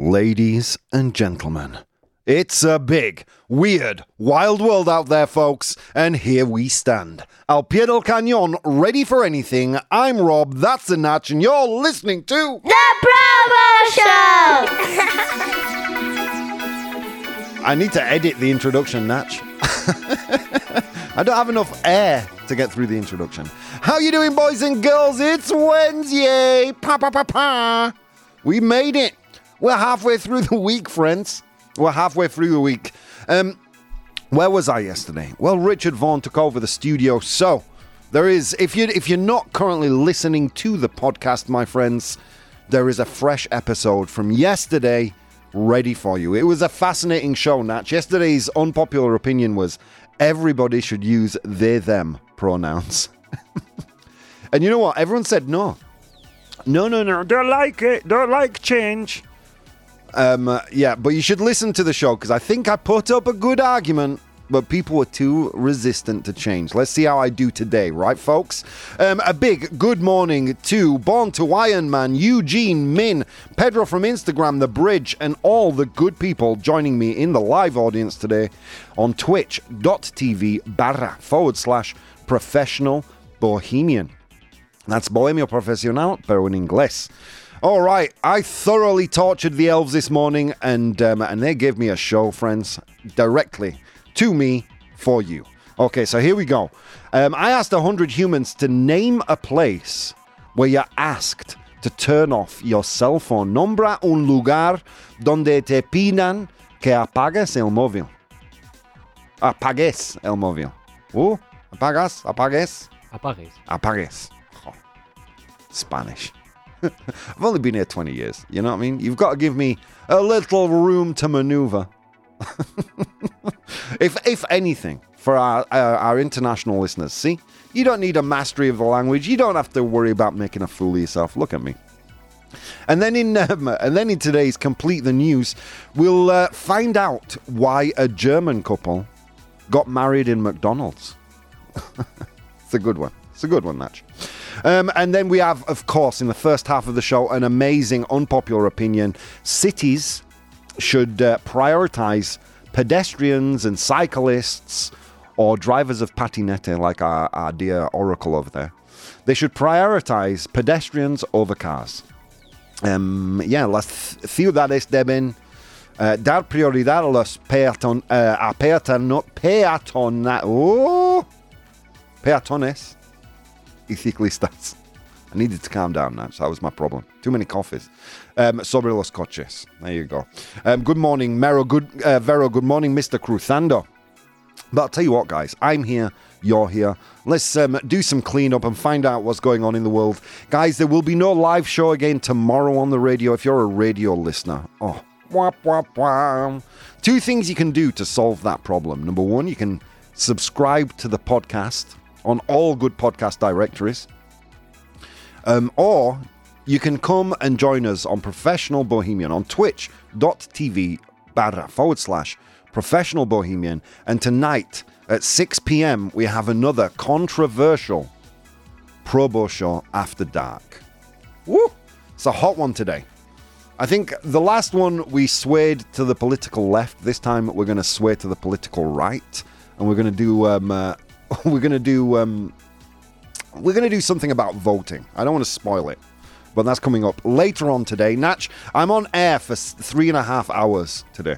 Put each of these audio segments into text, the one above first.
Ladies and gentlemen, it's a big, weird, wild world out there, folks, and here we stand. Al pie del cañón, ready for anything. I'm Rob, that's the Natch, and you're listening to. The ProBoh Show! I need to edit the introduction, Natch. I don't have enough air to get through the introduction. How you doing, boys and girls? It's Wednesday. Pa pa pa pa. We made it. We're halfway through the week, friends. We're halfway through the week. Um, where was I yesterday? Well, Richard Vaughan took over the studio, so there is. If you if you're not currently listening to the podcast, my friends, there is a fresh episode from yesterday ready for you. It was a fascinating show, Natch. Yesterday's unpopular opinion was everybody should use they them pronouns. and you know what? Everyone said no. No, no, no. Don't like it. Don't like change. Um, uh, yeah, but you should listen to the show because I think I put up a good argument, but people were too resistant to change. Let's see how I do today, right, folks? Um, a big good morning to Born to Iron Man, Eugene, Min, Pedro from Instagram, The Bridge, and all the good people joining me in the live audience today on twitch.tv barra forward slash professional bohemian. That's Bohemio Profesional, pero en inglés. All right, I thoroughly tortured the elves this morning, and um, and they gave me a show, friends, directly to me for you. Okay, so here we go. Um, I asked hundred humans to name a place where you're asked to turn off your cell phone. Nombra un lugar donde te pidan que apagues el móvil. Apagues el móvil. Uh, apagas, apagues, Apagues. apagues. Oh, Spanish. I've only been here 20 years. You know what I mean? You've got to give me a little room to maneuver. if, if anything, for our, our, our international listeners, see, you don't need a mastery of the language. You don't have to worry about making a fool of yourself. Look at me. And then in um, and then in today's complete the news, we'll uh, find out why a German couple got married in McDonald's. it's a good one. It's a good one, Natch. Um, and then we have, of course, in the first half of the show, an amazing unpopular opinion. Cities should uh, prioritize pedestrians and cyclists or drivers of patinette, like our, our dear Oracle over there. They should prioritize pedestrians over cars. Um, yeah, las ciudades deben uh, dar prioridad a los peaton, uh, a peatono, peatona, oh, peatones ciclistas. I needed to calm down now. So that was my problem. Too many coffees. Um, sobre los coches. There you go. Um, good morning, Mero. Good, uh, Vero. Good morning, Mr. Cruzando. But I'll tell you what, guys. I'm here. You're here. Let's um, do some cleanup and find out what's going on in the world. Guys, there will be no live show again tomorrow on the radio if you're a radio listener. Oh, wah, wah, wah. Two things you can do to solve that problem. Number one, you can subscribe to the podcast on all good podcast directories. Um, or you can come and join us on Professional Bohemian on twitch.tv barra forward slash professional bohemian. And tonight at 6 p.m., we have another controversial ProBoh show after dark. Woo! It's a hot one today. I think the last one we swayed to the political left. This time we're going to sway to the political right, and we're going to do um, uh, we're going to do um, we're going to do something about voting. I don't want to spoil it, but that's coming up later on today. Natch, I'm on air for three and a half hours today.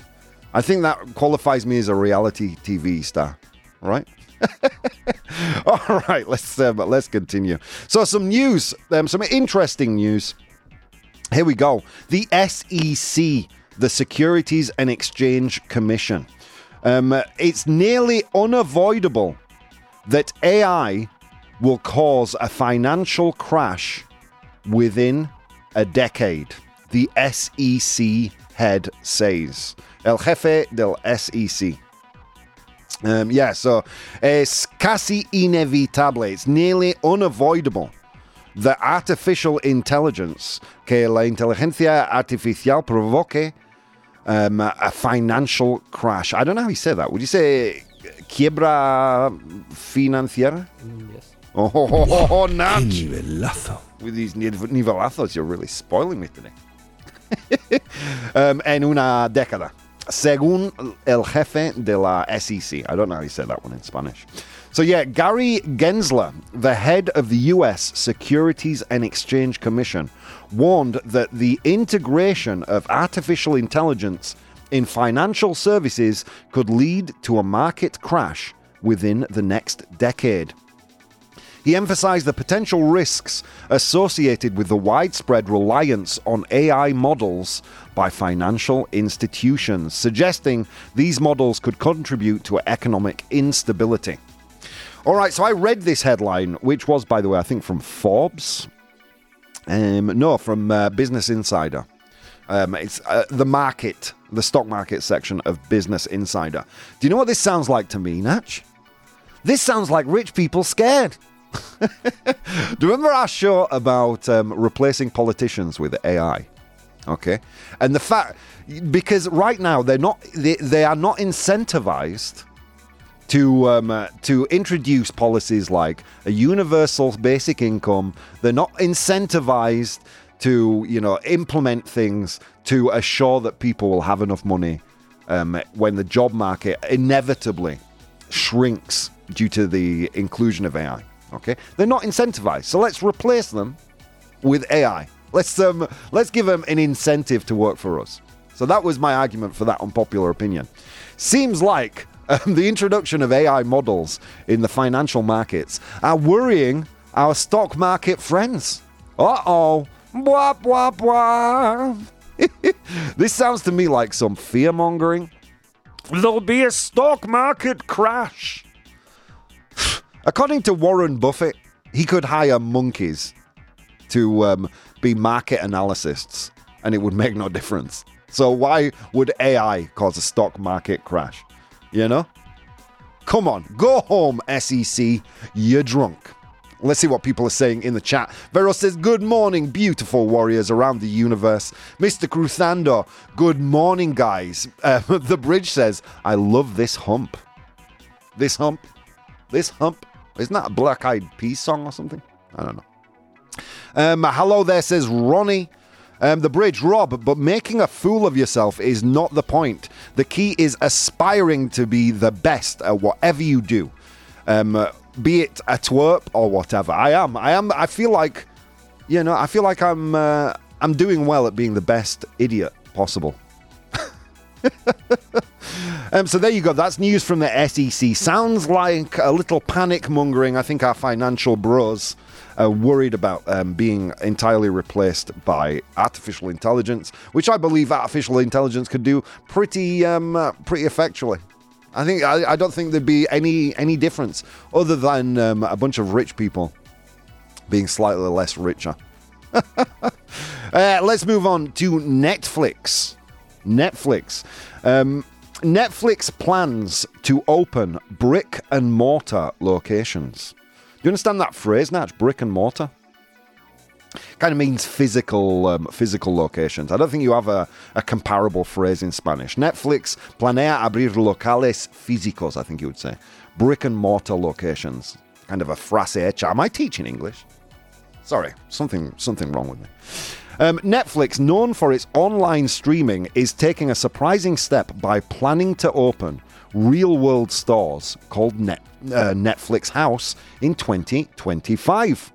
I think that qualifies me as a reality TV star, right? All right, let's um, let's continue. So some news, um, some interesting news. Here we go. The SEC, the Securities and Exchange Commission. Um, it's nearly unavoidable that AI will cause a financial crash within a decade. The SEC head says. El jefe del SEC. Um, yeah, so it's casi inevitable. It's nearly unavoidable that artificial intelligence, que la inteligencia artificial provoque um, a financial crash. I don't know how you say that. Would you say quiebra financiera? Yes. Oh, oh, oh, oh, oh, Nach. Nivelazo. With these nivelazos, you're really spoiling me today. um, en una década, según el jefe de la SEC. I don't know how you say that one in Spanish. So, yeah, Gary Gensler, the head of the US Securities and Exchange Commission, warned that the integration of artificial intelligence in financial services could lead to a market crash within the next decade. He emphasized the potential risks associated with the widespread reliance on AI models by financial institutions, suggesting these models could contribute to economic instability. All right, so I read this headline, which was, by the way, I think from Forbes. Um, no, from uh, Business Insider. Um, it's uh, the market, the stock market section of Business Insider. Do you know what this sounds like to me, Natch? This sounds like rich people scared. Do you remember our show about um, replacing politicians with AI? Okay, and the fact because right now they're not they, they are not incentivized to um, uh, to introduce policies like a universal basic income. They're not incentivized to you know implement things to assure that people will have enough money um, when the job market inevitably shrinks due to the inclusion of AI. Okay, they're not incentivized, so let's replace them with AI. Let's um, let's give them an incentive to work for us. So that was my argument for that unpopular opinion. Seems like um, the introduction of AI models in the financial markets are worrying our stock market friends. Uh oh, blah blah blah. this sounds to me like some fear mongering. There'll be a stock market crash. According to Warren Buffett, he could hire monkeys to um, be market analysts and it would make no difference. So why would AI cause a stock market crash? You know? Come on, go home, SEC. You're drunk. Let's see what people are saying in the chat. Vero says, Good morning, beautiful warriors around the universe. Mr. Cruzando, good morning, guys. Uh, the bridge says, I love this hump. This hump. This hump. Isn't that a Black Eyed Peas song or something? I don't know. Um, hello there, says Ronnie. Um, the bridge, Rob, but making a fool of yourself is not the point. The key is aspiring to be the best at whatever you do, um, be it a twerp or whatever. I am. I am. I feel like, you know, I feel like I'm. Uh, I'm doing well at being the best idiot possible. um, so there you go. That's news from the SEC. Sounds like a little panic mongering. I think our financial bros are worried about um, being entirely replaced by artificial intelligence, which I believe artificial intelligence could do pretty, um, uh, pretty effectually. I think I, I, don't think there'd be any any difference other than um, a bunch of rich people being slightly less richer. uh, let's move on to Netflix. Netflix. Um, Netflix plans to open brick and mortar locations. Do you understand that phrase, Natch? Brick and mortar? Kind of means physical um, physical locations. I don't think you have a, a comparable phrase in Spanish. Netflix planea abrir locales físicos, I think you would say. Brick and mortar locations. Kind of a frase hecha. Am I teaching English? Sorry, something something wrong with me. Um, Netflix, known for its online streaming, is taking a surprising step by planning to open real world stores called Net, uh, Netflix House in 2025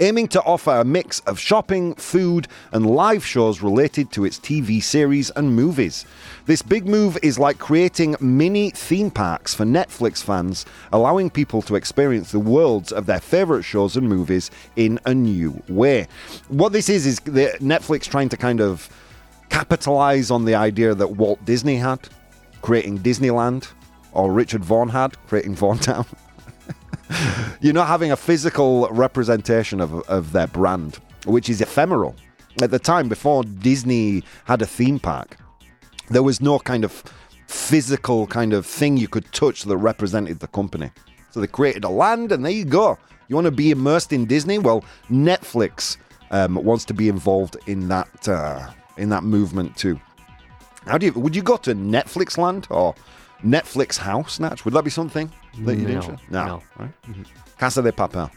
aiming to offer a mix of shopping, food, and live shows related to its TV series and movies. This big move is like creating mini theme parks for Netflix fans, allowing people to experience the worlds of their favorite shows and movies in a new way. What this is, is Netflix trying to kind of capitalize on the idea that Walt Disney had, creating Disneyland, or Richard Vaughan had, creating Vaughntown. You're not having a physical representation of, of their brand, which is ephemeral. At the time, before Disney had a theme park, there was no kind of physical kind of thing you could touch that represented the company. So they created a land, and there you go. You want to be immersed in Disney? Well, Netflix um, wants to be involved in that uh, in that movement too. How do you? Would you go to Netflix land or Netflix house, Natch? Would that be something? that you'd No, interest? no. Right? Casa de Papel.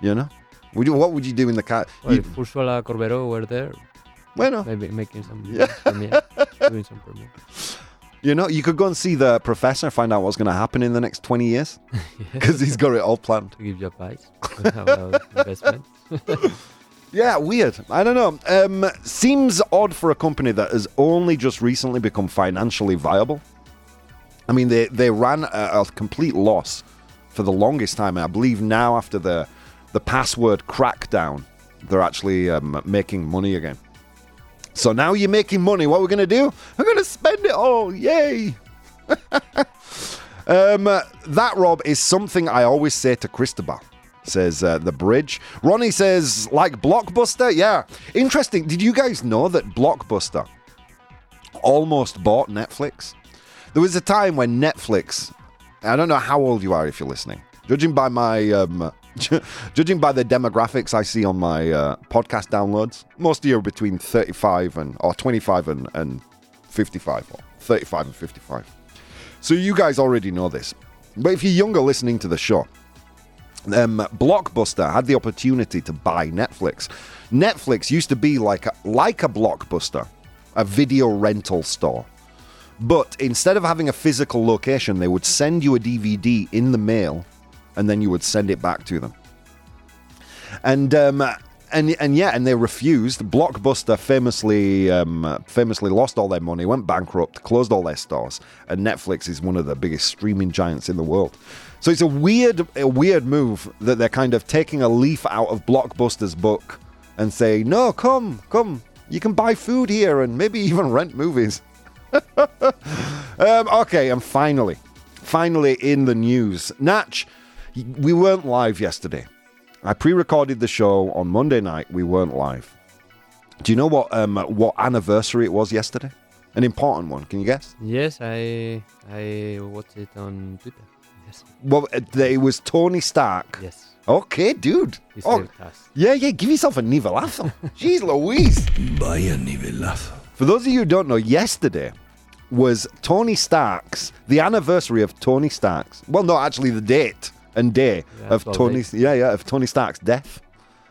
You know? Would you, what would you do in the cat? Well, if Ursula Corberó were there, Bueno, Maybe making some Yeah. premiere, doing some premiere. you know, you could go and see the professor, find out what's going to happen in the next 20 years because he's got it all planned. to give you advice about investment. Yeah, weird. I don't know. Um, seems odd for a company that has only just recently become financially viable. I mean, they, they ran a, a complete loss for the longest time. I believe now, after the the password crackdown, they're actually um, making money again. So now you're making money. What we're going to do? I'm going to spend it all. Yay! um, that, Rob, is something I always say to Cristobal says uh, the bridge. Ronnie says, like Blockbuster? Yeah. Interesting. Did you guys know that Blockbuster almost bought Netflix? There was a time when Netflix, I don't know how old you are if you're listening, judging by my. Um, judging by the demographics I see on my uh, podcast downloads, most of you are between 35 and or 25 and, and 55 or 35 and 55. So you guys already know this. But if you're younger listening to the show, um, Blockbuster had the opportunity to buy Netflix. Netflix used to be like a, like a Blockbuster, a video rental store. But instead of having a physical location, they would send you a DVD in the mail, and then you would send it back to them. And um, and and yeah, and they refused. Blockbuster famously um, famously lost all their money, went bankrupt, closed all their stores, and Netflix is one of the biggest streaming giants in the world. So it's a weird a weird move that they're kind of taking a leaf out of Blockbuster's book and say, "No, come, come, you can buy food here and maybe even rent movies." um, okay, and finally, finally in the news, Natch, we weren't live yesterday. I pre-recorded the show on Monday night. We weren't live. Do you know what um, what anniversary it was yesterday? An important one. Can you guess? yes, I I watched it on Twitter. Yes, Well, it it was Tony Stark. yes. Okay, dude. He Oh, us. yeah, yeah. Give yourself a nivelazo. Jeez Louise. Buy Vaya nivelazo. For those of you who don't know, yesterday was Tony Stark's, the anniversary of Tony Stark's. Well, no, actually, the date and day Yeah, of 12 Tony. Yeah, yeah, of Tony Stark's death.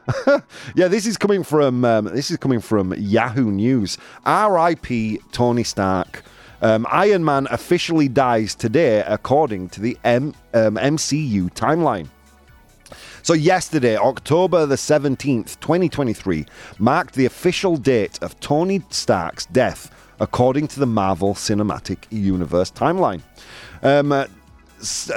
yeah, this is coming from um, this is coming from Yahoo News. R.I.P. Tony Stark. Um, Iron Man officially dies today, according to the M- um, MCU timeline. So, yesterday, October the 17th, 2023, marked the official date of Tony Stark's death, according to the Marvel Cinematic Universe timeline. Um, uh,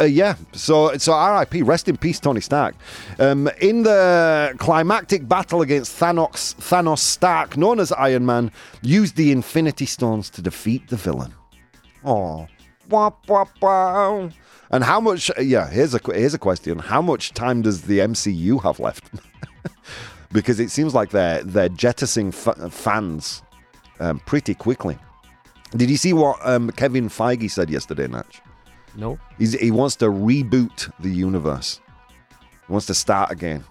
uh, yeah, so so RIP, rest in peace, Tony Stark. Um, in the climactic battle against Thanos, Thanos Stark, known as Iron Man, used the Infinity Stones to defeat the villain. Oh, wah, wah, wah. And how much? Yeah, here's a here's a question. How much time does the MCU have left? because it seems like they're they're jettisoning f- fans um, pretty quickly. Did you see what um, Kevin Feige said yesterday, Natch? No, He's, he wants to reboot the universe. He wants to start again.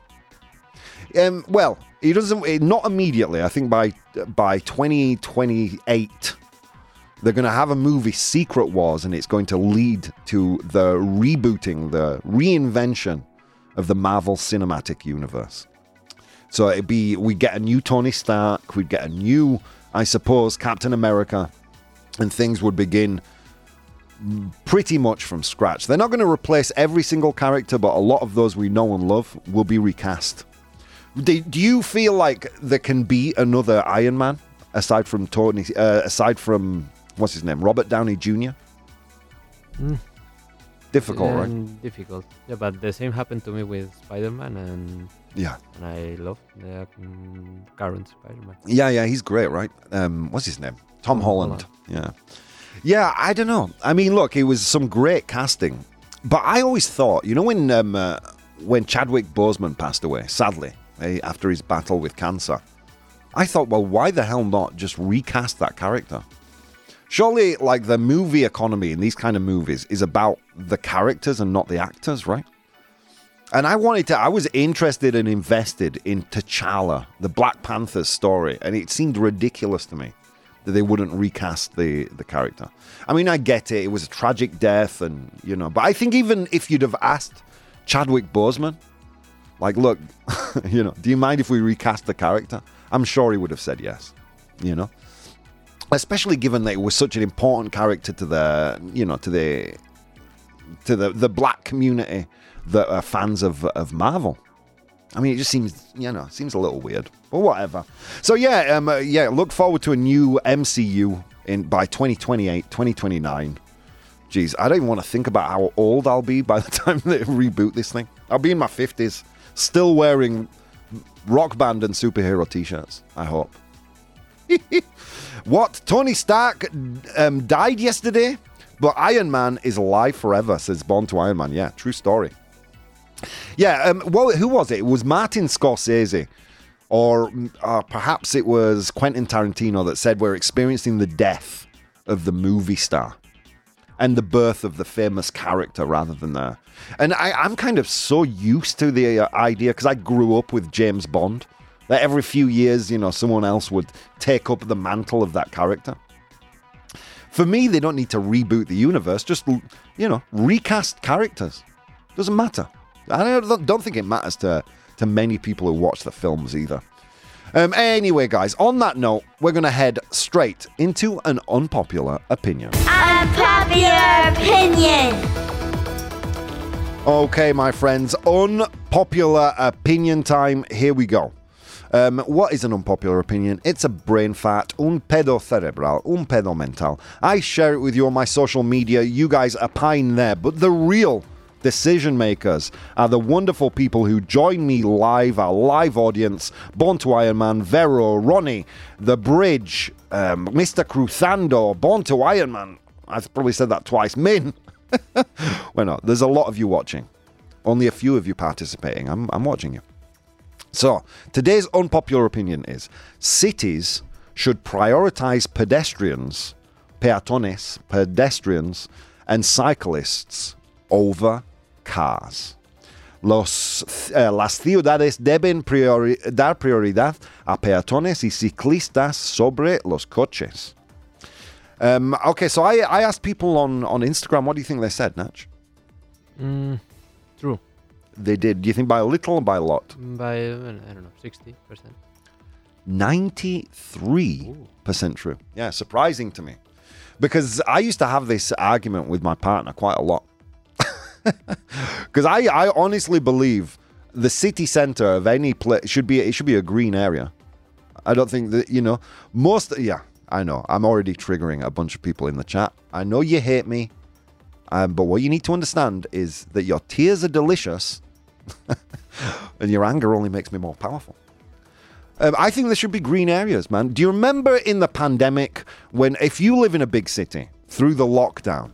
Um, well, he doesn't. Not immediately. I think by by 2028, they're going to have a movie, Secret Wars, and it's going to lead to the rebooting, the reinvention of the Marvel Cinematic Universe. So it'd be we get a new Tony Stark, we'd get a new, I suppose, Captain America, and things would begin pretty much from scratch. They're not going to replace every single character, but a lot of those we know and love will be recast. Do, you feel like there can be another Iron Man aside from Tony? Uh, aside from what's his name, Robert Downey Jr. Mm. Difficult, right? Um, Difficult. Yeah, but the same happened to me with Spider-Man, and Yeah, and I love the mm, current Spider-Man. yeah, yeah. He's great, right? Um, what's his name? Tom, Tom Holland. Holland. Yeah, yeah. I don't know. I mean, look, it was some great casting, but I always thought, you know, when um, uh, when Chadwick Boseman passed away, sadly, eh, after his battle with cancer, I thought, well, why the hell not just recast that character? Surely, like the movie economy in these kind of movies is about the characters and not the actors, right? And I wanted to, I was interested and invested in T'Challa, the Black Panther's story, and it seemed ridiculous to me that they wouldn't recast the, the character. I mean, I get it, it was a tragic death, and, you know, but I think even if you'd have asked Chadwick Boseman, like, look, you know, do you mind if we recast the character? I'm sure he would have said yes. you know. Especially given that it was such an important character to the, you know, to the, to the the black community that are fans of of Marvel. I mean, it just seems, you know, seems a little weird, but whatever. So yeah, um, uh, yeah, look forward to a new MCU in by 2028, 2029. Jeez, I don't even want to think about how old I'll be by the time they reboot this thing. I'll be in my 50s, still wearing rock band and superhero t-shirts. I hope. what? Tony Stark um, died yesterday, but Iron Man is alive forever. Says Born to Iron Man. Yeah, true story. Yeah. Um, well, who was it? It was Martin Scorsese, or uh, perhaps it was Quentin Tarantino that said we're experiencing the death of the movie star and the birth of the famous character rather than the. And I, I'm kind of so used to the uh, idea because I grew up with James Bond that every few years, you know, someone else would take up the mantle of that character. For me, they don't need to reboot the universe, just, you know, recast characters. Doesn't matter. I don't, don't think it matters to, to many people who watch the films either. Um, anyway, guys, on that note, we're going to head straight into an unpopular opinion. Unpopular opinion. Okay, my friends, unpopular opinion time. Here we go. Um, what is an unpopular opinion? It's a brain fart, un pedo cerebral, un pedo mental. I share it with you on my social media. You guys opine there, but the real decision makers are the wonderful people who join me live, our live audience, Born to Iron Man, Vero, Ronnie, The Bridge, um, Mr. Cruzando, Born to Iron Man. I've probably said that twice. Min. Why not? there's a lot of you watching. Only a few of you participating. I'm, I'm watching you. So, today's unpopular opinion is cities should prioritize pedestrians, peatones, pedestrians, and cyclists over cars. Los, eh, las ciudades deben priori- dar prioridad a peatones y ciclistas sobre los coches. Um, okay, so I, I asked people on, on Instagram, what do you think they said, Natch? Mm, true. They did. Do you think by a little or by a lot? By, uh, I don't know, 60%. 93% true. Yeah, surprising to me. Because I used to have this argument with my partner quite a lot. Because I, I honestly believe the city center of any place should be it should be a green area. I don't think that you know most. Yeah, I know. I'm already triggering a bunch of people in the chat. I know you hate me, um, but what you need to understand is that your tears are delicious, and your anger only makes me more powerful. Um, I think there should be green areas, man. Do you remember in the pandemic when, if you live in a big city through the lockdown,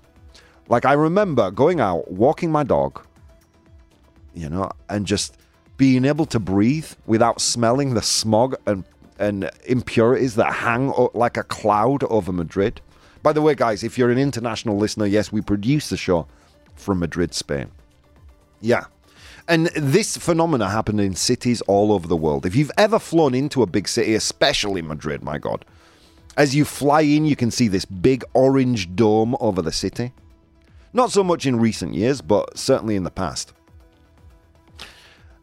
like I remember going out, walking my dog, you know, and just being able to breathe without smelling the smog and and impurities that hang like a cloud over Madrid. By the way, guys, if you're an international listener, yes, we produce the show from Madrid, Spain. Yeah. And this phenomena happened in cities all over the world. If you've ever flown into a big city, especially Madrid, my God, as you fly in, you can see this big orange dome over the city. Not so much in recent years, but certainly in the past.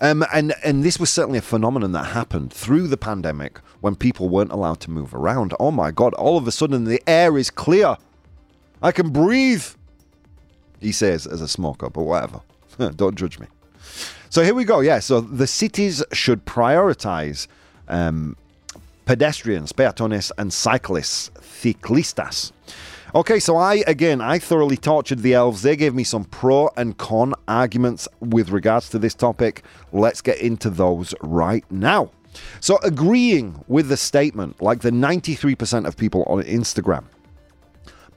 Um, and and this was certainly a phenomenon that happened through the pandemic when people weren't allowed to move around. Oh my God! All of a sudden, the air is clear. I can breathe. He says as a smoker, but whatever. Don't judge me. So here we go. Yeah. So the cities should prioritize um, pedestrians, peatones, and cyclists, ciclistas. Okay, so I again I thoroughly tortured the elves. They gave me some pro and con arguments with regards to this topic. Let's get into those right now. So agreeing with the statement, like the 93% of people on Instagram,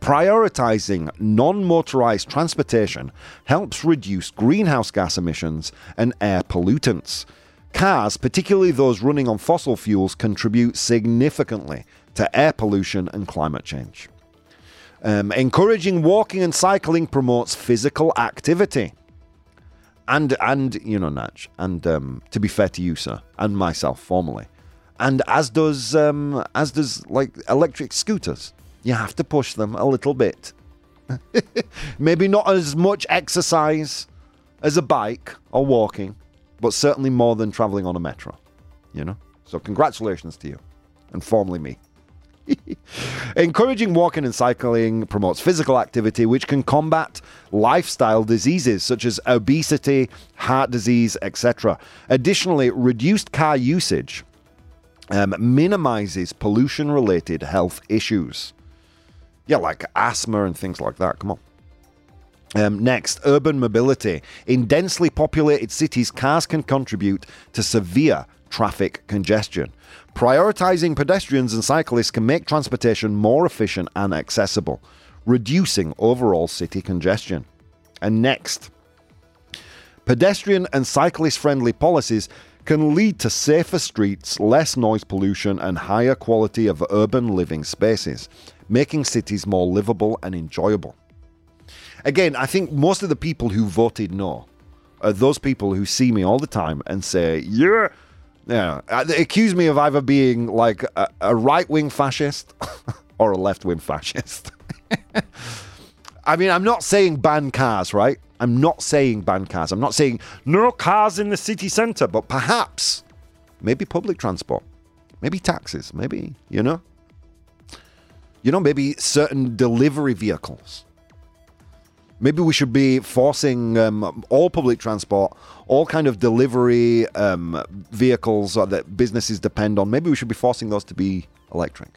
prioritizing non-motorized transportation helps reduce greenhouse gas emissions and air pollutants. Cars, particularly those running on fossil fuels, contribute significantly to air pollution and climate change. Um, encouraging walking and cycling promotes physical activity. And, and you know, Natch, and um, to be fair to you, sir, and myself formally, and as does, um, as does like electric scooters. You have to push them a little bit. Maybe not as much exercise as a bike or walking, but certainly more than traveling on a metro, you know? So, congratulations to you, and formally me. Encouraging walking and cycling promotes physical activity, which can combat lifestyle diseases such as obesity, heart disease, etc. Additionally, reduced car usage um, minimizes pollution related health issues. Yeah, like asthma and things like that. Come on. Um, next, urban mobility. In densely populated cities, cars can contribute to severe traffic congestion. Prioritizing pedestrians and cyclists can make transportation more efficient and accessible, reducing overall city congestion. And next, pedestrian and cyclist friendly policies can lead to safer streets, less noise pollution, and higher quality of urban living spaces, making cities more livable and enjoyable. Again, I think most of the people who voted no are those people who see me all the time and say, You're. Yeah, uh, they accuse me of either being like a, a right wing fascist or a left wing fascist. I mean, I'm not saying ban cars, right? I'm not saying ban cars. I'm not saying no cars in the city centre, but perhaps maybe public transport, maybe taxis, maybe, you know? You know, maybe certain delivery vehicles. Maybe we should be forcing um, all public transport, all kind of delivery um, vehicles that businesses depend on. Maybe we should be forcing those to be electric.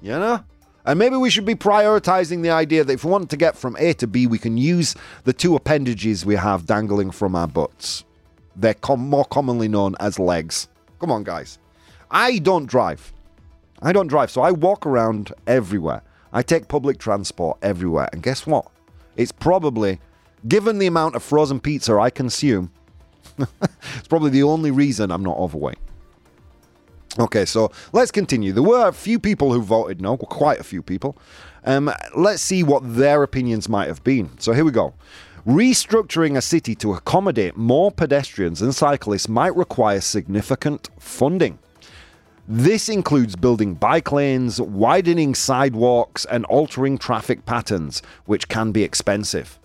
You know? And maybe we should be prioritizing the idea that if we want to get from A to B, we can use the two appendages we have dangling from our butts. They're com- more commonly known as legs. Come on, guys. I don't drive. I don't drive, so I walk around everywhere. I take public transport everywhere. And guess what? It's probably, given the amount of frozen pizza I consume, it's probably the only reason I'm not overweight. Okay, so let's continue. There were a few people who voted no, quite a few people. Um, let's see what their opinions might have been. So here we go. Restructuring a city to accommodate more pedestrians and cyclists might require significant funding. This includes building bike lanes, widening sidewalks, and altering traffic patterns, which can be expensive.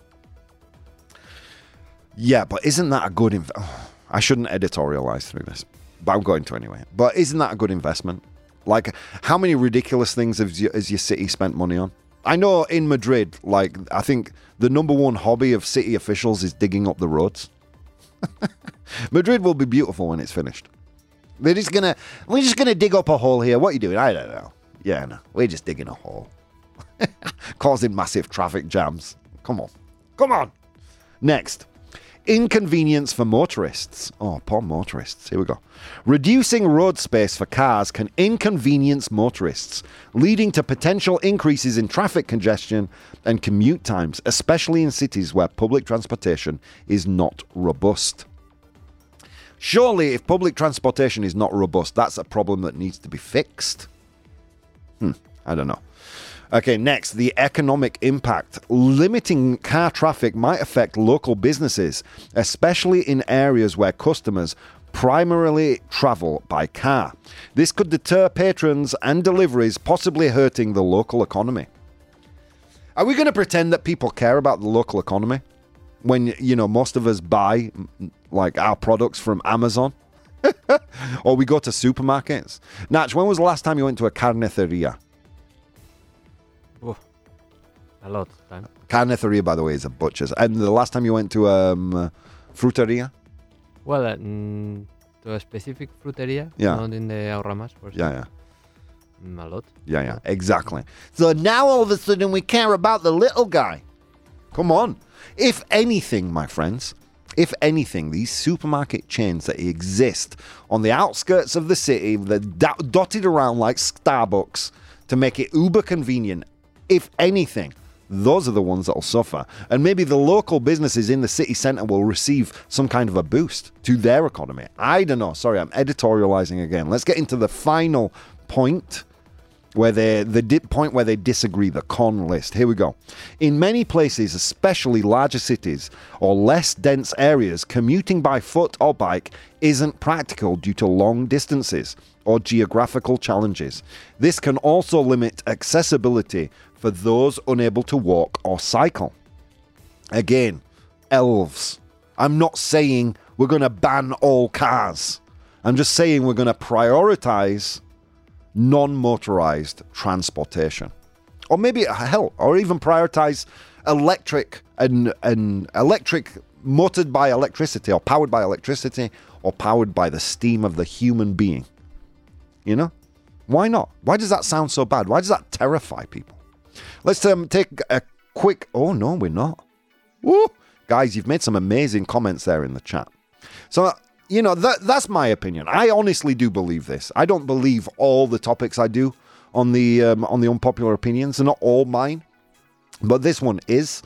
Yeah, but isn't that a good inv- oh, I shouldn't editorialize through this, but I'm going to anyway. But isn't that a good investment? Like, how many ridiculous things has your, has your city spent money on? I know in Madrid, like, I think the number one hobby of city officials is digging up the roads. Madrid will be beautiful when it's finished. They're just gonna, we're just gonna dig up a hole here. What are you doing? I don't know. Yeah, no, we're just digging a hole, causing massive traffic jams. Come on, come on. Next, inconvenience for motorists. Oh, poor motorists. Here we go. Reducing road space for cars can inconvenience motorists, leading to potential increases in traffic congestion and commute times, especially in cities where public transportation is not robust. Surely, if public transportation is not robust, that's a problem that needs to be fixed. Hmm, I don't know. Okay, next, the economic impact. Limiting car traffic might affect local businesses, especially in areas where customers primarily travel by car. This could deter patrons and deliveries, possibly hurting the local economy. Are we going to pretend that people care about the local economy when, you know, most of us buy like our products from Amazon? or we go to supermarkets? Natch, when was the last time you went to a carniceria? Oh, a lot of time. Carniceria, by the way, is a butcher's. And the last time you went to um, uh, fruteria? Well, uh, mm, to a specific fruteria, Yeah. not in the Ahorramás, for Yeah, yeah. Mm, a lot. Yeah, yeah, exactly. So now all of a sudden we care about the little guy. Come on. If anything, my friends, if anything, these supermarket chains that exist on the outskirts of the city, they're dotted around like Starbucks to make it uber convenient. If anything, those are the ones that will suffer. And maybe the local businesses in the city centre will receive some kind of a boost to their economy. I don't know. Sorry, I'm editorializing again. Let's get into the final point where they the di- point where they disagree the con list. Here we go. In many places especially larger cities or less dense areas commuting by foot or bike isn't practical due to long distances or geographical challenges. This can also limit accessibility for those unable to walk or cycle. Again elves. I'm not saying we're going to ban all cars. I'm just saying we're going to prioritize non motorized transportation. Or maybe, hell, or even prioritize electric and, and electric motored by electricity or powered by electricity or powered by the steam of the human being. You know? Why not? Why does that sound so bad? Why does that terrify people? Let's um, take a quick. Oh, no, we're not. Woo! Guys, you've made some amazing comments there in the chat. So, you know, that, that's my opinion. I honestly do believe this. I don't believe all the topics I do on the um, on the unpopular opinions. They're not all mine, but this one is.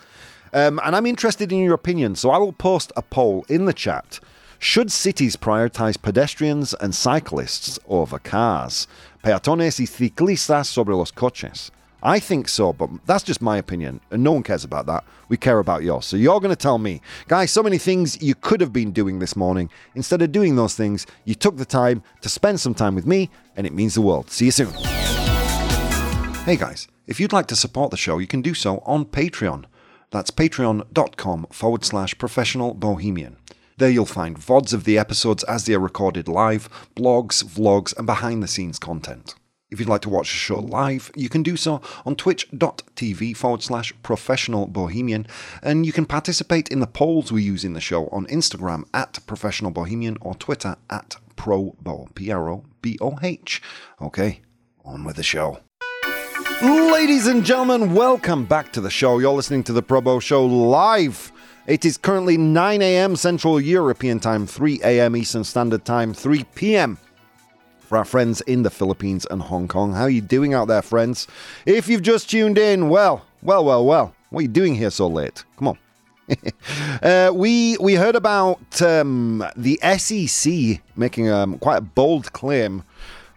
Um, and I'm interested in your opinion, so I will post a poll in the chat. Should cities prioritize pedestrians and cyclists over cars? Peatones y ciclistas sobre los coches. I think so, but that's just my opinion, and no one cares about that. We care about yours. So you're going to tell me, guys, so many things you could have been doing this morning. Instead of doing those things, you took the time to spend some time with me, and it means the world. See you soon. Hey guys, if you'd like to support the show, you can do so on Patreon. That's patreon.com forward slash professional bohemian. There you'll find VODs of the episodes as they are recorded live, blogs, vlogs, and behind the scenes content. If you'd like to watch the show live, you can do so on twitch.tv forward slash professional bohemian, and you can participate in the polls we use in the show on Instagram at professional bohemian or Twitter at probo, P R O B O H. Okay, on with the show. Ladies and gentlemen, welcome back to the show. You're listening to the ProBoh Show live. It is currently 9 a.m. Central European Time, 3 a.m. Eastern Standard Time, 3 p.m. our friends in the Philippines and Hong Kong. How are you doing out there, friends? If you've just tuned in, well, well, well, well, what are you doing here so late? Come on. uh, we we heard about um, the SEC making um, quite a bold claim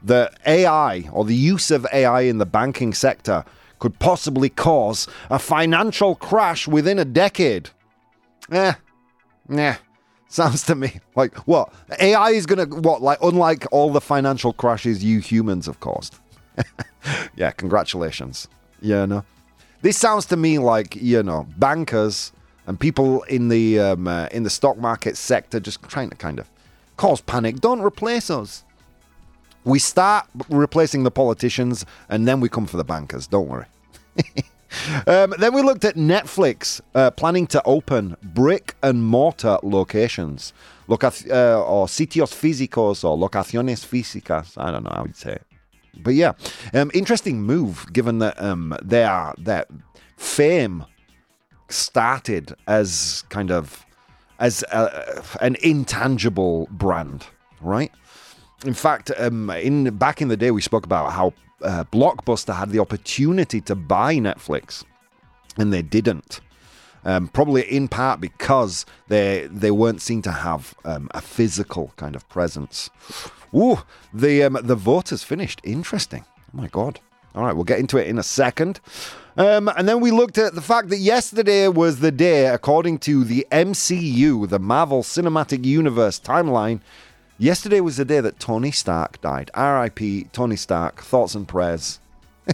that AI or the use of AI in the banking sector could possibly cause a financial crash within a decade. Eh, nah. Sounds to me like what? AI is gonna what? Like unlike all the financial crashes you humans have caused. yeah, congratulations. Yeah, no. This sounds to me like you know bankers and people in the um, uh, in the stock market sector just trying to kind of cause panic. Don't replace us. We start replacing the politicians and then we come for the bankers. Don't worry. um, then we looked at Netflix uh, planning to open brick and mortar locations, Loca- uh, or sitios físicos or locaciones físicas. I don't know how you'd say it. But yeah, um, interesting move given that um, their, their fame started as kind of as a, an intangible brand, right? In fact, um, in back in the day, we spoke about how uh, Blockbuster had the opportunity to buy Netflix, and they didn't. Um, probably in part because they they weren't seen to have um, a physical kind of presence. Ooh, the um, the vote has finished. Interesting. Oh my god. All right, we'll get into it in a second. Um, and then we looked at the fact that yesterday was the day, according to the MCU, the Marvel Cinematic Universe timeline, Yesterday was the day that Tony Stark died. R.I.P. Tony Stark. Thoughts and prayers.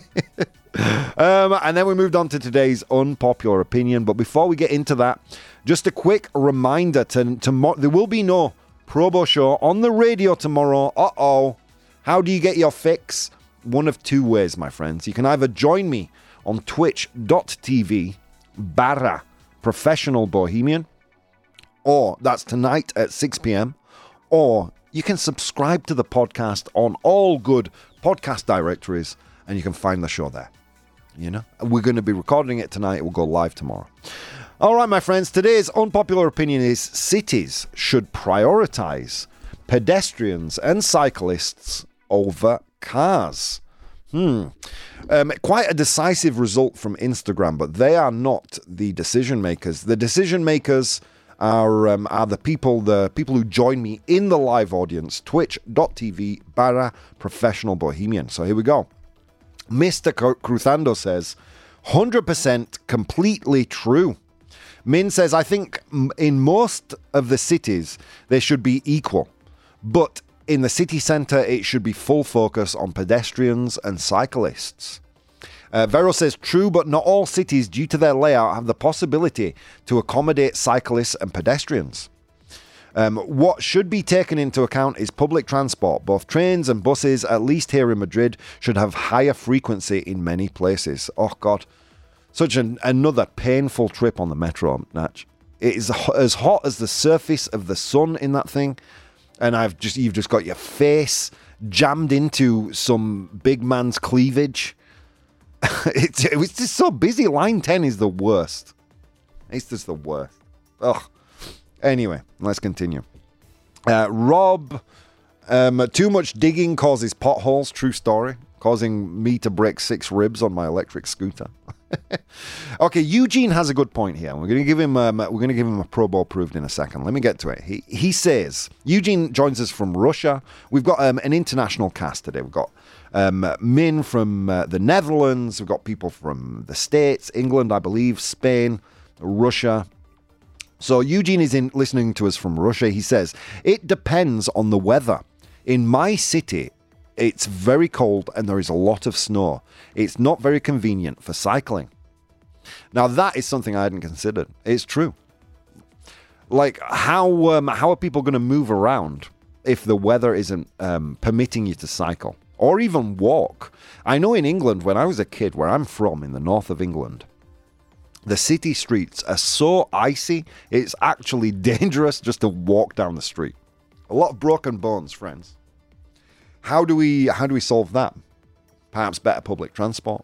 um, and then we moved on to today's unpopular opinion. But before we get into that, just a quick reminder: to, to there will be no ProBoh show on the radio tomorrow. Uh oh. How do you get your fix? One of two ways, my friends. You can either join me on twitch.tv barra professional bohemian, or that's tonight at 6 p.m or you can subscribe to the podcast on all good podcast directories and you can find the show there. You know, we're going to be recording it tonight. It will go live tomorrow. All right, my friends, today's unpopular opinion is cities should prioritize pedestrians and cyclists over cars. Hmm. Um, quite a decisive result from Instagram, but they are not the decision makers. The decision makers are, um, are the people the people who join me in the live audience, twitch.tv barra professional bohemian. So here we go. Mr. Cruzando says, 100% completely true. Min says, I think in most of the cities, they should be equal. But in the city centre, it should be full focus on pedestrians and cyclists. Uh, Vero says, true, but not all cities, due to their layout, have the possibility to accommodate cyclists and pedestrians. Um, what should be taken into account is public transport. Both trains and buses, at least here in Madrid, should have higher frequency in many places. Oh, God. Such an, another painful trip on the metro, Natch. It is as hot as the surface of the sun in that thing. And I've just you've just got your face jammed into some big man's cleavage. it's, it was just so busy. Line 10 is the worst. It's just the worst. Ugh. Anyway, let's continue. Uh, Rob, um, too much digging causes potholes. True story. Causing me to break six ribs on my electric scooter. okay, Eugene has a good point here. We're going to give him um, we're going to give him a ProBoh approved in a second. Let me get to it. He he says Eugene joins us from Russia. We've got um, an international cast today. We've got um, Min from uh, the Netherlands. We've got people from the States, England, I believe, Spain, Russia. So Eugene is in listening to us from Russia. He says it depends on the weather. In my city, it's very cold and there is a lot of snow. It's not very convenient for cycling. Now that is something I hadn't considered. It's true. Like how um, how are people going to move around if the weather isn't um, permitting you to cycle or even walk? I know in England when I was a kid, where I'm from in the north of England, the city streets are so icy, it's actually dangerous just to walk down the street. A lot of broken bones, friends. How do we how do we solve that? Perhaps better public transport.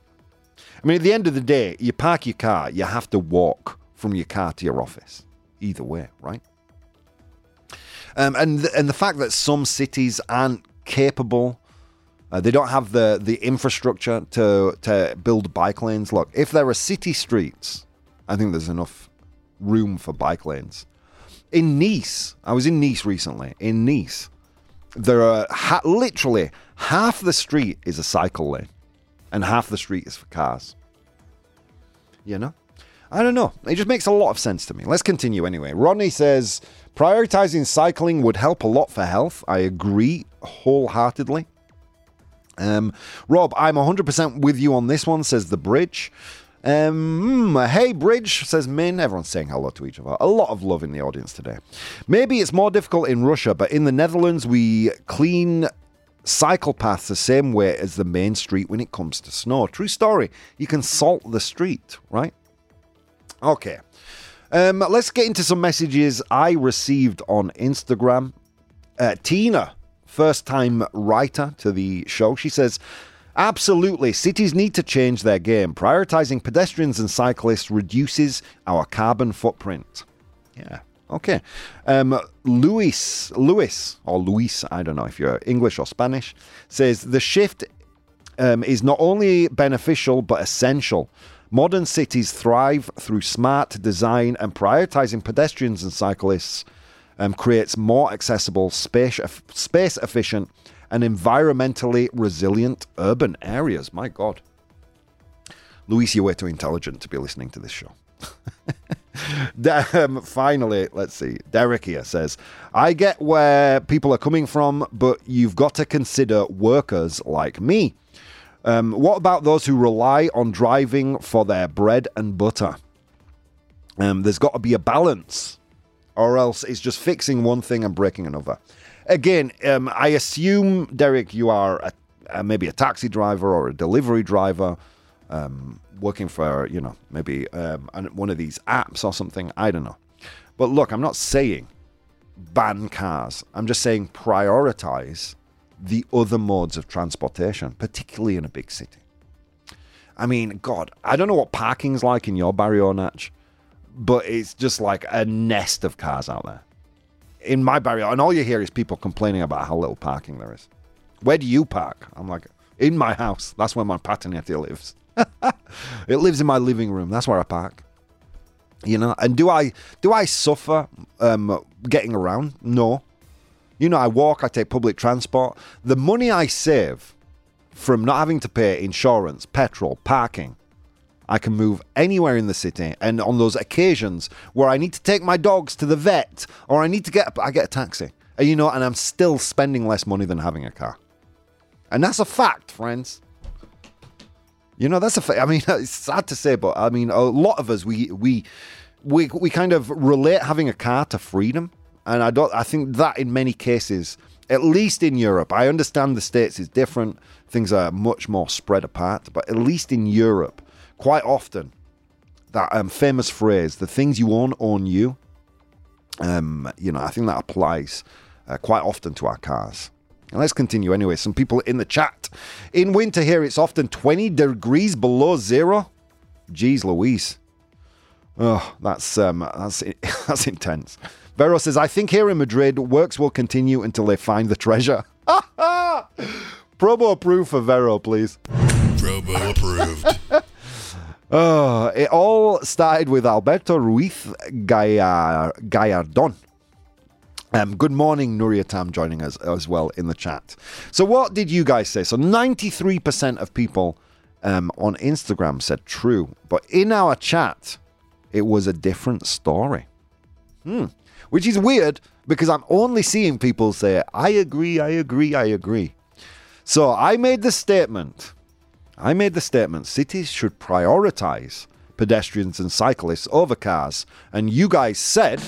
I mean, at the end of the day, you park your car, you have to walk from your car to your office. Either way, right? Um, and th- and the fact that some cities aren't capable, uh, they don't have the the infrastructure to to build bike lanes. Look, if there are city streets, I think there's enough room for bike lanes. In Nice, I was in Nice recently. In Nice, there are ha- literally half the street is a cycle lane, and half the street is for cars. You know, I don't know. It just makes a lot of sense to me. Let's continue anyway. Rodney says prioritizing cycling would help a lot for health. I agree wholeheartedly. Um, Rob, I'm 100% with you on this one, says the bridge. Um, mm, hey, Bridge, says Min. Everyone's saying hello to each other. A lot of love in the audience today. Maybe it's more difficult in Russia, but in the Netherlands, we clean cycle paths the same way as the main street when it comes to snow. True story. You can salt the street, right? Okay. Um, let's get into some messages I received on Instagram. Uh, Tina, first time writer to the show, she says, Absolutely, cities need to change their game. Prioritizing pedestrians and cyclists reduces our carbon footprint. Yeah. Okay. Um, Luis, Luis, or Luis, I don't know if you're English or Spanish, says the shift um, is not only beneficial but essential. Modern cities thrive through smart design and prioritizing pedestrians and cyclists um, creates more accessible, space, space efficient, and environmentally resilient urban areas. My God. Luis, you're way too intelligent to be listening to this show. um, finally, let's see. Derek here says, I get where people are coming from, but you've got to consider workers like me. Um, what about those who rely on driving for their bread and butter? Um, there's got to be a balance, or else it's just fixing one thing and breaking another. Again, um, I assume, Derek, you are a, uh, maybe a taxi driver or a delivery driver um, working for, you know, maybe um, one of these apps or something. I don't know. But look, I'm not saying ban cars. I'm just saying prioritize the other modes of transportation, particularly in a big city. I mean, God, I don't know what parking's like in your barrio, Natch, but it's just like a nest of cars out there. In my barrio, and all you hear is people complaining about how little parking there is. Where do you park? I'm like, in my house. That's where my patinete lives. it lives in my living room. That's where I park. You know, and do I do I suffer um, getting around? No. You know, I walk, I take public transport. The money I save from not having to pay insurance, petrol, parking, I can move anywhere in the city. And on those occasions where I need to take my dogs to the vet or I need to get, I get a taxi. You know, and I'm still spending less money than having a car. And that's a fact, friends. You know, that's a fact. I mean, it's sad to say, but I mean, a lot of us, we, we, we, we kind of relate having a car to freedom. And I don't I think that in many cases, at least in Europe, I understand the States is different. Things are much more spread apart, but at least in Europe, quite often that um, famous phrase, the things you own own you. Um, you know, I think that applies uh, quite often to our cars. And let's continue anyway. Some people in the chat. In winter here, it's often 20 degrees below zero. Jeez Louise. Oh, that's um, that's that's intense. Vero says, I think here in Madrid, works will continue until they find the treasure. ProBoh approved for Vero, please. Robo approved. Oh, it all started with Alberto Ruiz Gallar- Gallardon. Um, good morning, Nuria Tam joining us as well in the chat. So, what did you guys say? So, 93% of people um, on Instagram said true, but in our chat, it was a different story. Hmm. Which is weird because I'm only seeing people say, I agree, I agree, I agree. So, I made the statement I made the statement cities should prioritize pedestrians and cyclists over cars. And you guys said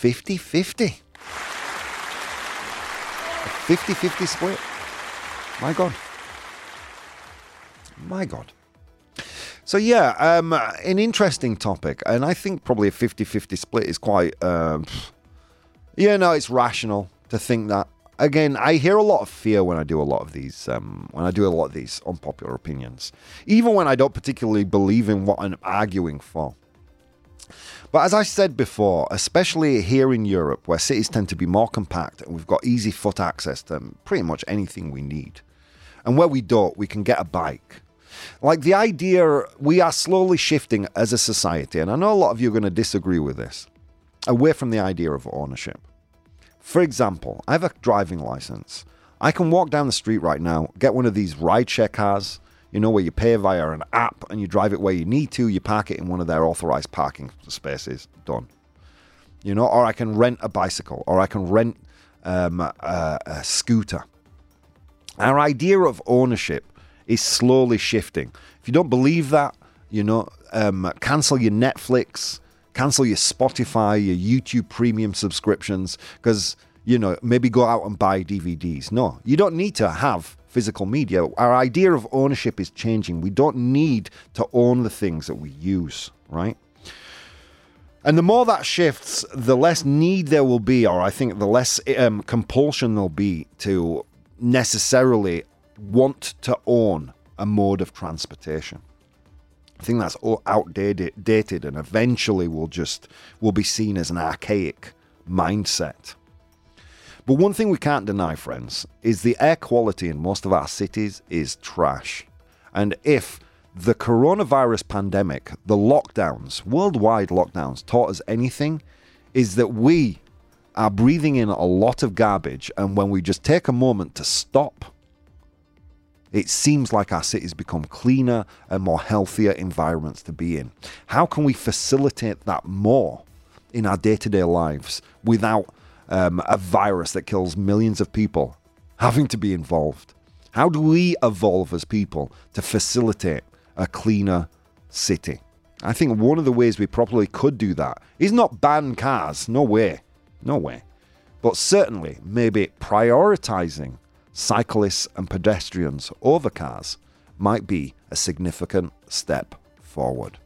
50 50. 50 50 split. My God. My God. So, yeah, um, an interesting topic. And I think probably a 50 50 split is quite. Um, yeah, no, it's rational to think that again, I hear a lot of fear when I do a lot of these, um, when I do a lot of these unpopular opinions, even when I don't particularly believe in what I'm arguing for. But as I said before, especially here in Europe, where cities tend to be more compact and we've got easy foot access to pretty much anything we need, and where we don't, we can get a bike. Like the idea, we are slowly shifting as a society, and I know a lot of you are going to disagree with this, away from the idea of ownership. For example, I have a driving license. I can walk down the street right now, get one of these rideshare cars, you know, where you pay via an app and you drive it where you need to, you park it in one of their authorized parking spaces, done. You know, or I can rent a bicycle, or I can rent um, a, a scooter. Our idea of ownership is slowly shifting. If you don't believe that, you know, um, cancel your Netflix, cancel your Spotify, your YouTube premium subscriptions, because, you know, maybe go out and buy DVDs. No, you don't need to have physical media. Our idea of ownership is changing. We don't need to own the things that we use, right? And the more that shifts, the less need there will be, or I think the less um, compulsion there'll be to necessarily want to own a mode of transportation. I think that's outdated, dated, and eventually will just will be seen as an archaic mindset. But one thing we can't deny, friends, is the air quality in most of our cities is trash. And if the coronavirus pandemic, the lockdowns, worldwide lockdowns, taught us anything, is that we are breathing in a lot of garbage. And when we just take a moment to stop, it seems like our cities become cleaner and more healthier environments to be in. How can we facilitate that more in our day to day lives without um, a virus that kills millions of people having to be involved? How do we evolve as people to facilitate a cleaner city? I think one of the ways we probably could do that is not ban cars. No way. No way. But certainly, maybe prioritizing cyclists and pedestrians over cars might be a significant step forward.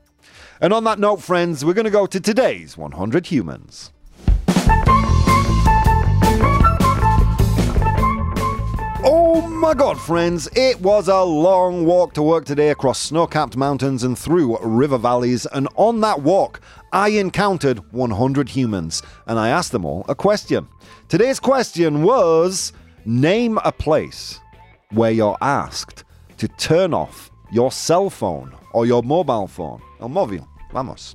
And on that note, friends, we're going to go to today's 100 Humans. Oh my god, friends, it was a long walk to work today across snow capped mountains and through river valleys. And on that walk, I encountered 100 humans and I asked them all a question. Today's question was Name a place where you're asked to turn off your cell phone or your mobile phone. El móvil. Vamos.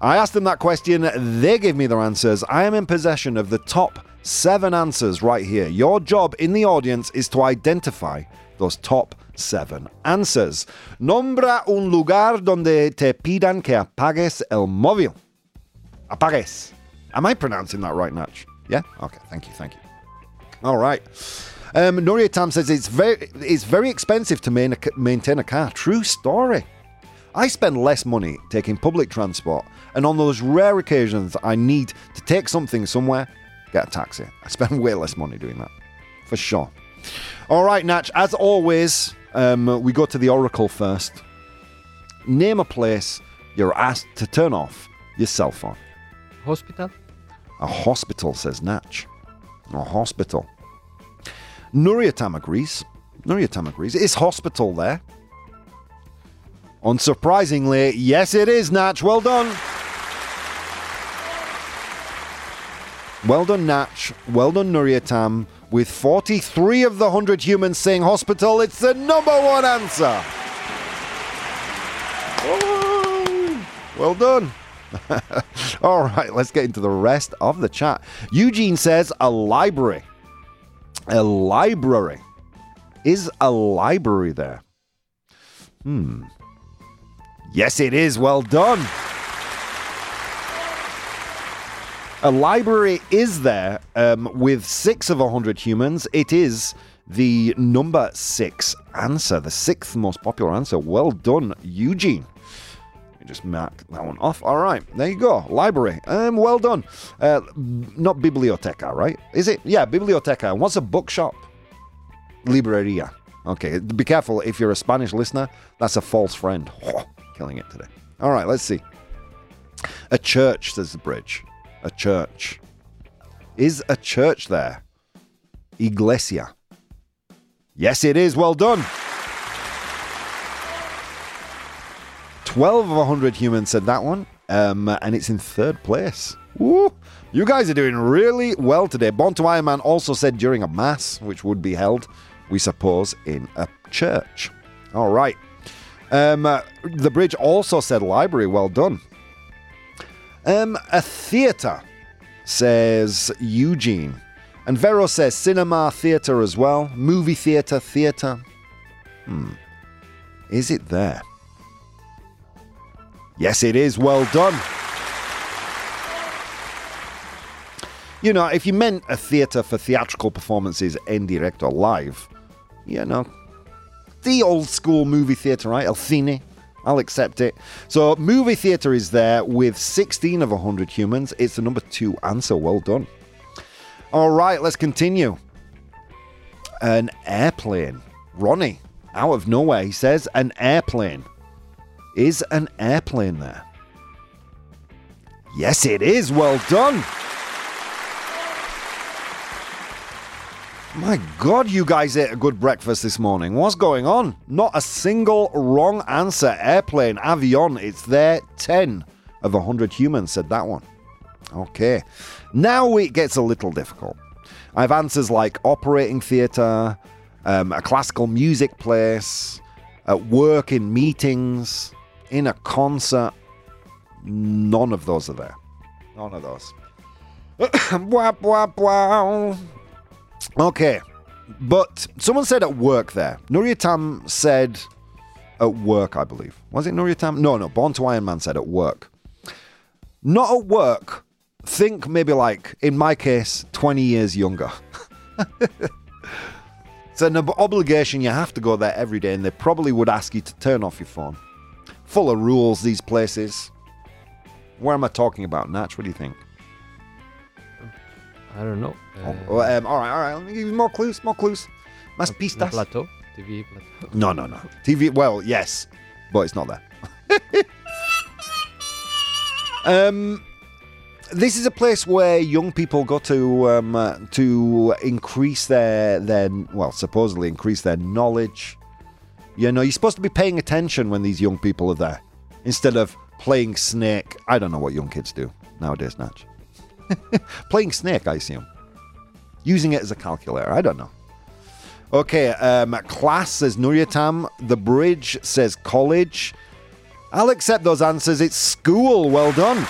I asked them that question. They gave me their answers. I am in possession of the top seven answers right here. Your job in the audience is to identify those top seven answers. Nombra un lugar donde te pidan que apagues el móvil. Apagues. Am I pronouncing that right, Natch? Yeah? Okay, thank you, thank you. All right. Um, Nuria Tam says it's very it's very expensive to main, maintain a car. True story. I spend less money taking public transport, and on those rare occasions I need to take something somewhere, get a taxi. I spend way less money doing that, for sure. All right, Natch, as always, um, we go to the Oracle first. Name a place you're asked to turn off your cell phone. Hospital? A hospital, says Natch. A hospital. Nuriatam agrees. Nuriatam agrees. Is hospital there? Unsurprisingly, yes, it is, Natch. Well done. Well done, Natch. Well done, Nuriatam. With 43 of the 100 humans saying hospital, it's the number one answer. Well done. All right, let's get into the rest of the chat. Eugene says a library. A library. Is a library there? Hmm. Yes, it is. Well done. A library is there um, with six of a hundred humans. It is the number six answer, the sixth most popular answer. Well done, Eugene. Just mark that one off. All right, there you go. Library. Um, well done. Uh, not biblioteca, right? Is it? Yeah, biblioteca. What's a bookshop? Libreria. Okay, be careful if you're a Spanish listener. That's a false friend. killing it today. All right, let's see. A church, says the bridge. A church. Is a church there? Iglesia. Yes, it is. Well done. 12 of 100 humans said that one, um, and it's in third place. You guys are doing really well today. Born to Iron Man also said during a mass, which would be held, we suppose, in a church. All right. Um, uh, the bridge also said library. Well done. Um, a theatre, says Eugene. And Vero says cinema, theatre as well. Movie theatre, theatre. Hmm. Is it there? Yes, it is. Well done. You know, if you meant a theatre for theatrical performances in direct or live, you know, the old school movie theatre, right? El Cine. I'll accept it. So, movie theatre is there with 16 of 100 humans. It's the number two answer. Well done. All right, let's continue. An airplane. Ronnie, out of nowhere, he says, an airplane. Is an airplane there? Yes, it is. Well done. My God, you guys ate a good breakfast this morning. What's going on? Not a single wrong answer. Airplane, avion, it's there. 10 of 100 humans said that one. Okay. Now it gets a little difficult. I have answers like operating theatre, um, a classical music place, at work in meetings, in a concert. None of those are there. None of those. wap, wap, wow. Okay, but someone said at work there. Nuriatam said at work, I believe. Was it Nuriatam? No, no. Born to Iron Man said at work. Not at work. Think maybe like, in my case, 20 years younger. it's an ob- obligation. You have to go there every day, and they probably would ask you to turn off your phone. Full of rules, these places. Where am I talking about, Natch? What do you think? I don't know. Oh, um, all right, all right. Let me give you more clues. More clues. Más pistas. plateau. TV plateau. No, no, no. TV. Well, yes, but it's not there. um, this is a place where young people go to um, uh, to increase their their well, supposedly increase their knowledge. You know, you're supposed to be paying attention when these young people are there, instead of playing Snake. I don't know what young kids do nowadays, Natch. playing Snake, I assume. Using it as a calculator. I don't know. Okay, um, class says Nuriatam. The bridge says college. I'll accept those answers. It's school. Well done.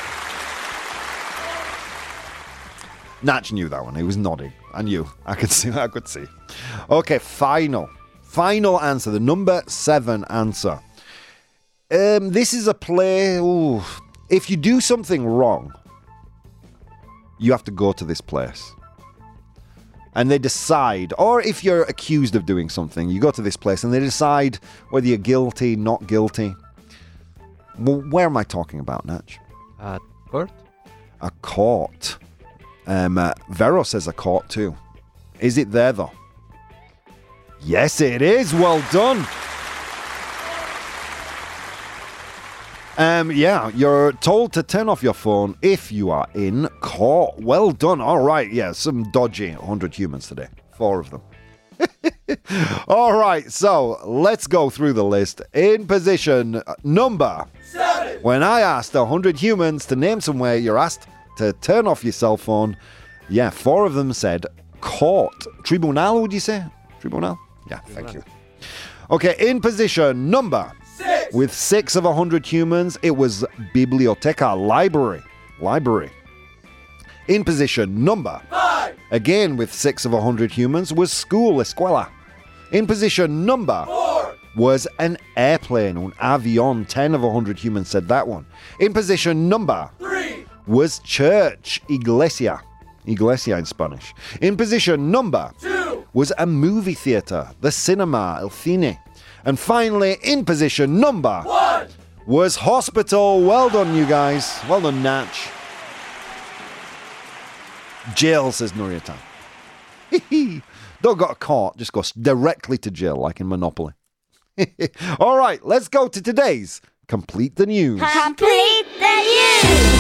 Natch knew that one. He was nodding. I knew. I could see. I could see. Okay, final. Final answer. The number seven answer. Um, this is a play. Ooh, if you do something wrong, you have to go to this place. And they decide, or if you're accused of doing something, you go to this place and they decide whether you're guilty, not guilty. Well, where am I talking about, Natch? At court? A court. Um, uh, Vero says a court too. Is it there though? Yes, it is. Well done. Um, yeah, you're told to turn off your phone if you are in court. Well done. All right, yeah, some dodgy 100 humans today. Four of them. All right, so let's go through the list. In position number seven. When I asked 100 humans to name somewhere, you're asked to turn off your cell phone. Yeah, four of them said court. Tribunal, would you say? Tribunal? Yeah, thank you. Okay, in position number six. With six of a 100 humans, it was biblioteca, library. Library. In position number five. Again, with six of a 100 humans, was school, escuela. In position number four. Was an airplane, un avión. 10 of a 100 humans said that one. In position number three. Was church, iglesia. Iglesia in Spanish. In position number two was a movie theater, the cinema, el cine. And finally, in position number one was hospital. Well done, you guys. Well done, Natch. Jail, says Nuriatam. Don't got caught, just go directly to jail, like in Monopoly. All right, let's go to today's Complete the News. Complete the news.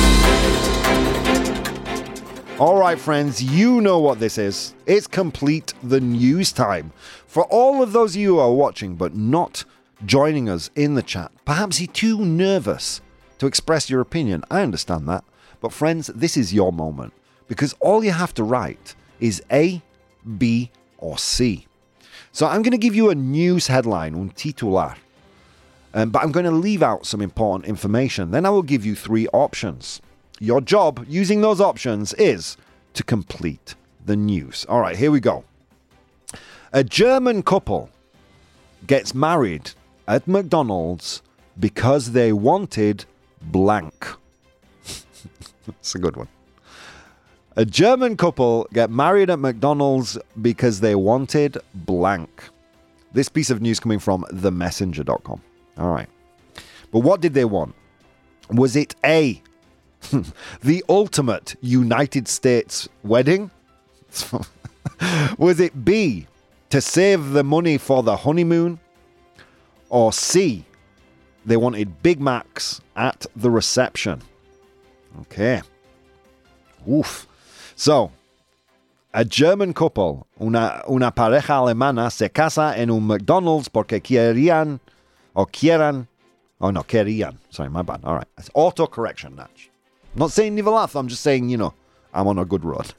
All right, friends, you know what this is. It's complete the news time. For all of those of you who are watching but not joining us in the chat, perhaps you're too nervous to express your opinion. I understand that. But, friends, this is your moment because all you have to write is A, B, or C. So, I'm going to give you a news headline, un titular, um, but I'm going to leave out some important information. Then I will give you three options. Your job using those options is to complete the news. All right, here we go. A German couple gets married at McDonald's because they wanted blank. That's a good one. A German couple get married at McDonald's because they wanted blank. This piece of news coming from themessenger.com. All right. But what did they want? Was it A, the ultimate United States wedding? Was it B, to save the money for the honeymoon? Or C, they wanted Big Macs at the reception? Okay. Oof. So, a German couple, una, una pareja alemana, se casa en un McDonald's porque querían, o quieran, oh no, querían. Sorry, my bad. All right. It's auto correction, Natch. I'm not saying nivelazo, I'm just saying, you know, I'm on a good road.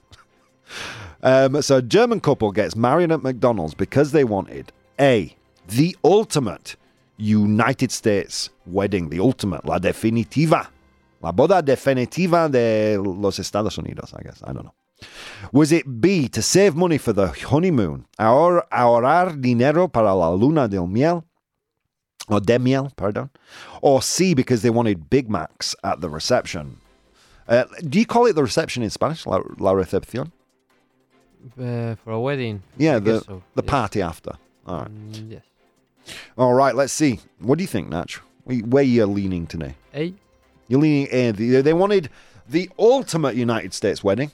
um, so, a German couple gets married at McDonald's because they wanted A, the ultimate United States wedding, the ultimate, la definitiva. La boda definitiva de los Estados Unidos, I guess. I don't know. Was it B, to save money for the honeymoon? Ahor, ahorrar dinero para la luna del miel? Or de miel, pardon. Or C, because they wanted Big Macs at the reception. Uh, do you call it the reception in Spanish? La, la recepción? Uh, for a wedding? Yeah, I the, so, the yes. party after. All right. Mm, yes. All right, let's see. What do you think, Natch? Where- Where you leaning today? A? You're leaning A. They wanted the ultimate United States wedding.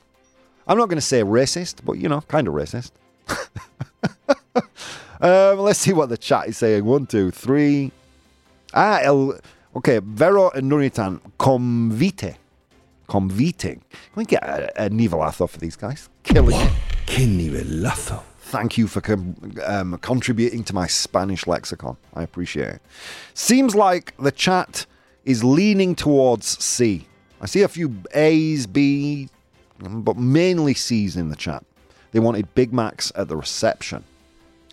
I'm not going to say racist, but you know, kind of racist. um, let's see what the chat is saying. One, two, three. Ah, el, okay. Vero and Nuritan convite. Conviting. Can we get a, a nivelazo for these guys? Killing it. ¡Qué nivelazo! Thank you for com- um, contributing to my Spanish lexicon. I appreciate it. Seems like the chat is leaning towards C. I see a few A's, B, but mainly C's in the chat. They wanted Big Macs at the reception.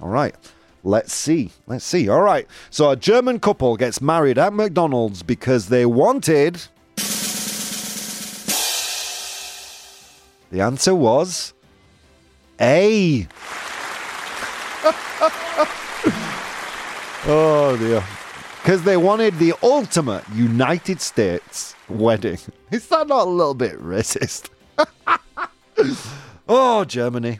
All right. Let's see. Let's see. All right. So a German couple gets married at McDonald's because they wanted. The answer was A. oh dear. Because they wanted the ultimate United States wedding. Is that not a little bit racist? oh, Germany.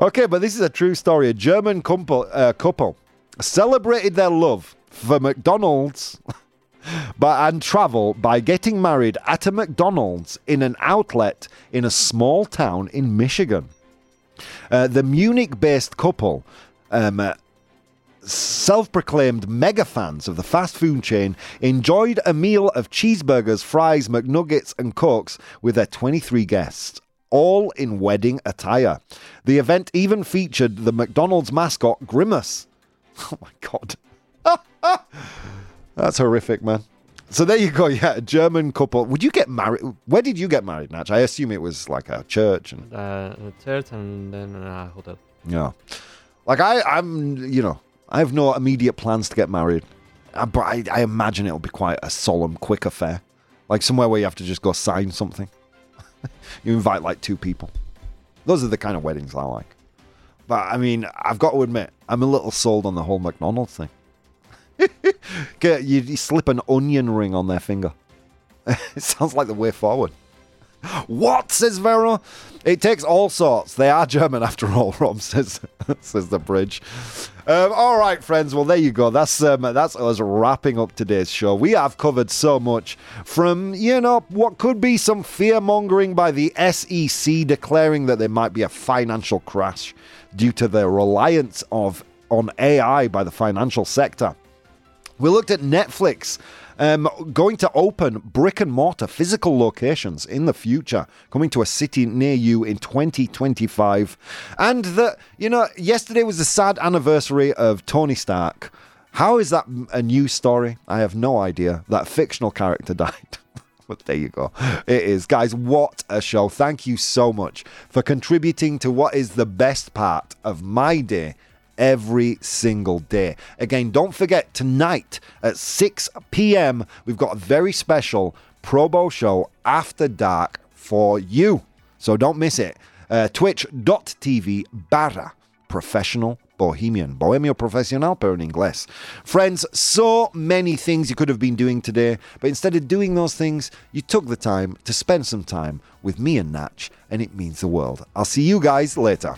okay, but this is a true story. A German couple, uh, couple celebrated their love for McDonald's but, and travel by getting married at a McDonald's in an outlet in a small town in Michigan. Uh, the Munich based couple, um, uh, self proclaimed mega fans of the fast food chain, enjoyed a meal of cheeseburgers, fries, McNuggets, and Cokes with their 23 guests. All in wedding attire. The event even featured the McDonald's mascot Grimace. Oh my god. That's horrific, man. So there you go. Yeah, a German couple. Would you get married? Where did you get married, Natch? I assume it was like a church and Uh, a church and then a hotel. yeah. Like I, I'm, you know, I have no immediate plans to get married, Uh, but I, I imagine it'll be quite a solemn, quick affair, like somewhere where you have to just go sign something. you invite like two people. Those are the kind of weddings I like. But I mean, I've got to admit, I'm a little sold on the whole McDonald's thing. Get- you, you slip an onion ring on their finger. it sounds like the way forward. What says Vero? It takes all sorts. They are German after all. Rob says says the bridge. Um, all right, friends. Well, there you go. That's um, that's us wrapping up today's show. We have covered so much from you know what could be some fear mongering by the SEC declaring that there might be a financial crash due to the reliance of on AI by the financial sector. We looked at Netflix um, going to open brick and mortar physical locations in the future, coming to a city near you in 2025. And that, you know, yesterday was the sad anniversary of Tony Stark. How is that a new story? I have no idea. That fictional character died. But there you go. It is. Guys, what a show. Thank you so much for contributing to what is the best part of my day every single day. Again, don't forget tonight at 6 p.m., we've got a very special ProBoh show after dark for you. So don't miss it. Uh, Twitch.tv barra professional bohemian. Bohemio profesional, pero en inglés. Friends, so many things you could have been doing today, but instead of doing those things, you took the time to spend some time with me and Natch, and it means the world. I'll see you guys later.